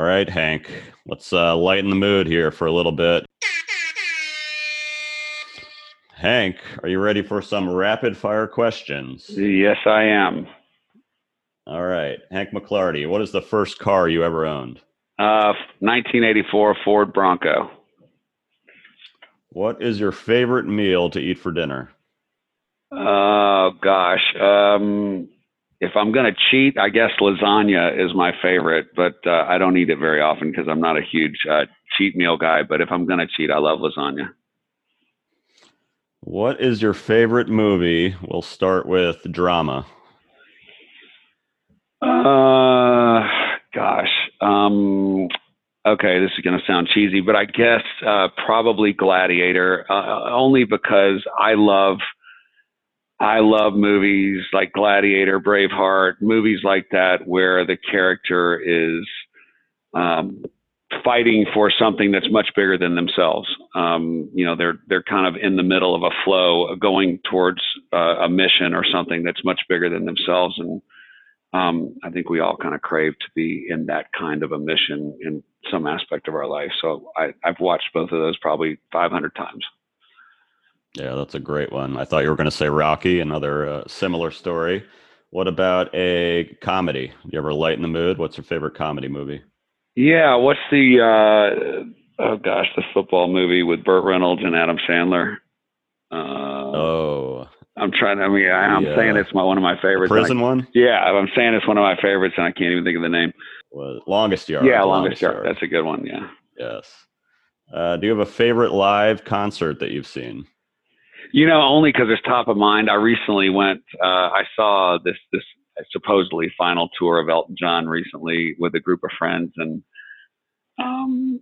All right, Hank. Let's uh, lighten the mood here for a little bit. Hank, are you ready for some rapid fire questions? Yes, I am. All right. Hank McClarty, what is the first car you ever owned? Uh, 1984 Ford Bronco. What is your favorite meal to eat for dinner? Oh gosh. Um, if I'm gonna cheat, I guess lasagna is my favorite, but uh, I don't eat it very often because I'm not a huge uh, cheat meal guy. But if I'm gonna cheat, I love lasagna. What is your favorite movie? We'll start with drama. Uh, gosh. Um, okay, this is going to sound cheesy, but I guess uh, probably Gladiator, uh, only because I love. I love movies like Gladiator, Braveheart, movies like that where the character is um, fighting for something that's much bigger than themselves. Um, you know, they're they're kind of in the middle of a flow, going towards uh, a mission or something that's much bigger than themselves, and um, I think we all kind of crave to be in that kind of a mission in some aspect of our life. So I, I've watched both of those probably 500 times. Yeah, that's a great one. I thought you were going to say Rocky, another uh, similar story. What about a comedy? You ever lighten the mood? What's your favorite comedy movie? Yeah, what's the uh, oh gosh, the football movie with Burt Reynolds and Adam Sandler? Uh, oh, I'm trying. I mean, I, am saying it's my one of my favorites. prison I, one? Yeah, I'm saying it's one of my favorites, and I can't even think of the name. Well, longest yard. Yeah, longest, longest yard. yard. That's a good one. Yeah. Yes. Uh, do you have a favorite live concert that you've seen? You know, only because it's top of mind. I recently went. Uh, I saw this this supposedly final tour of Elton John recently with a group of friends, and um,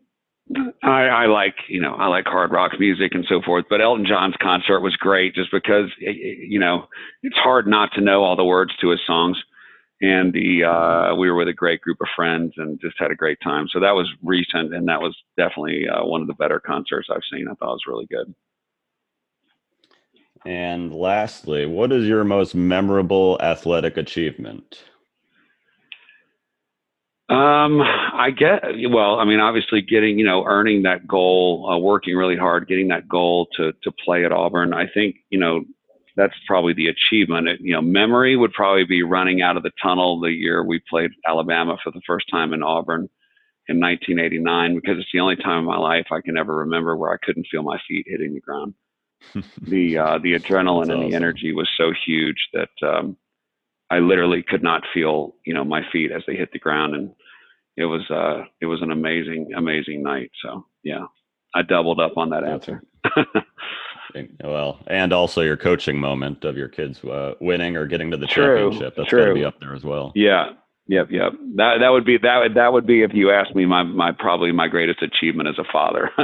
I, I like you know I like hard rock music and so forth. But Elton John's concert was great just because you know it's hard not to know all the words to his songs. And the uh, we were with a great group of friends and just had a great time. So that was recent, and that was definitely uh, one of the better concerts I've seen. I thought it was really good. And lastly, what is your most memorable athletic achievement? Um, I get well. I mean, obviously, getting you know, earning that goal, uh, working really hard, getting that goal to to play at Auburn. I think you know that's probably the achievement. It, you know, memory would probably be running out of the tunnel the year we played Alabama for the first time in Auburn in 1989 because it's the only time in my life I can ever remember where I couldn't feel my feet hitting the ground. the uh, the adrenaline That's and awesome. the energy was so huge that um, I literally could not feel you know my feet as they hit the ground, and it was uh, it was an amazing amazing night. So yeah, I doubled up on that answer. well, and also your coaching moment of your kids uh, winning or getting to the true, championship. That's got to be up there as well. Yeah, Yep, yep. That that would be that would that would be if you asked me my my probably my greatest achievement as a father.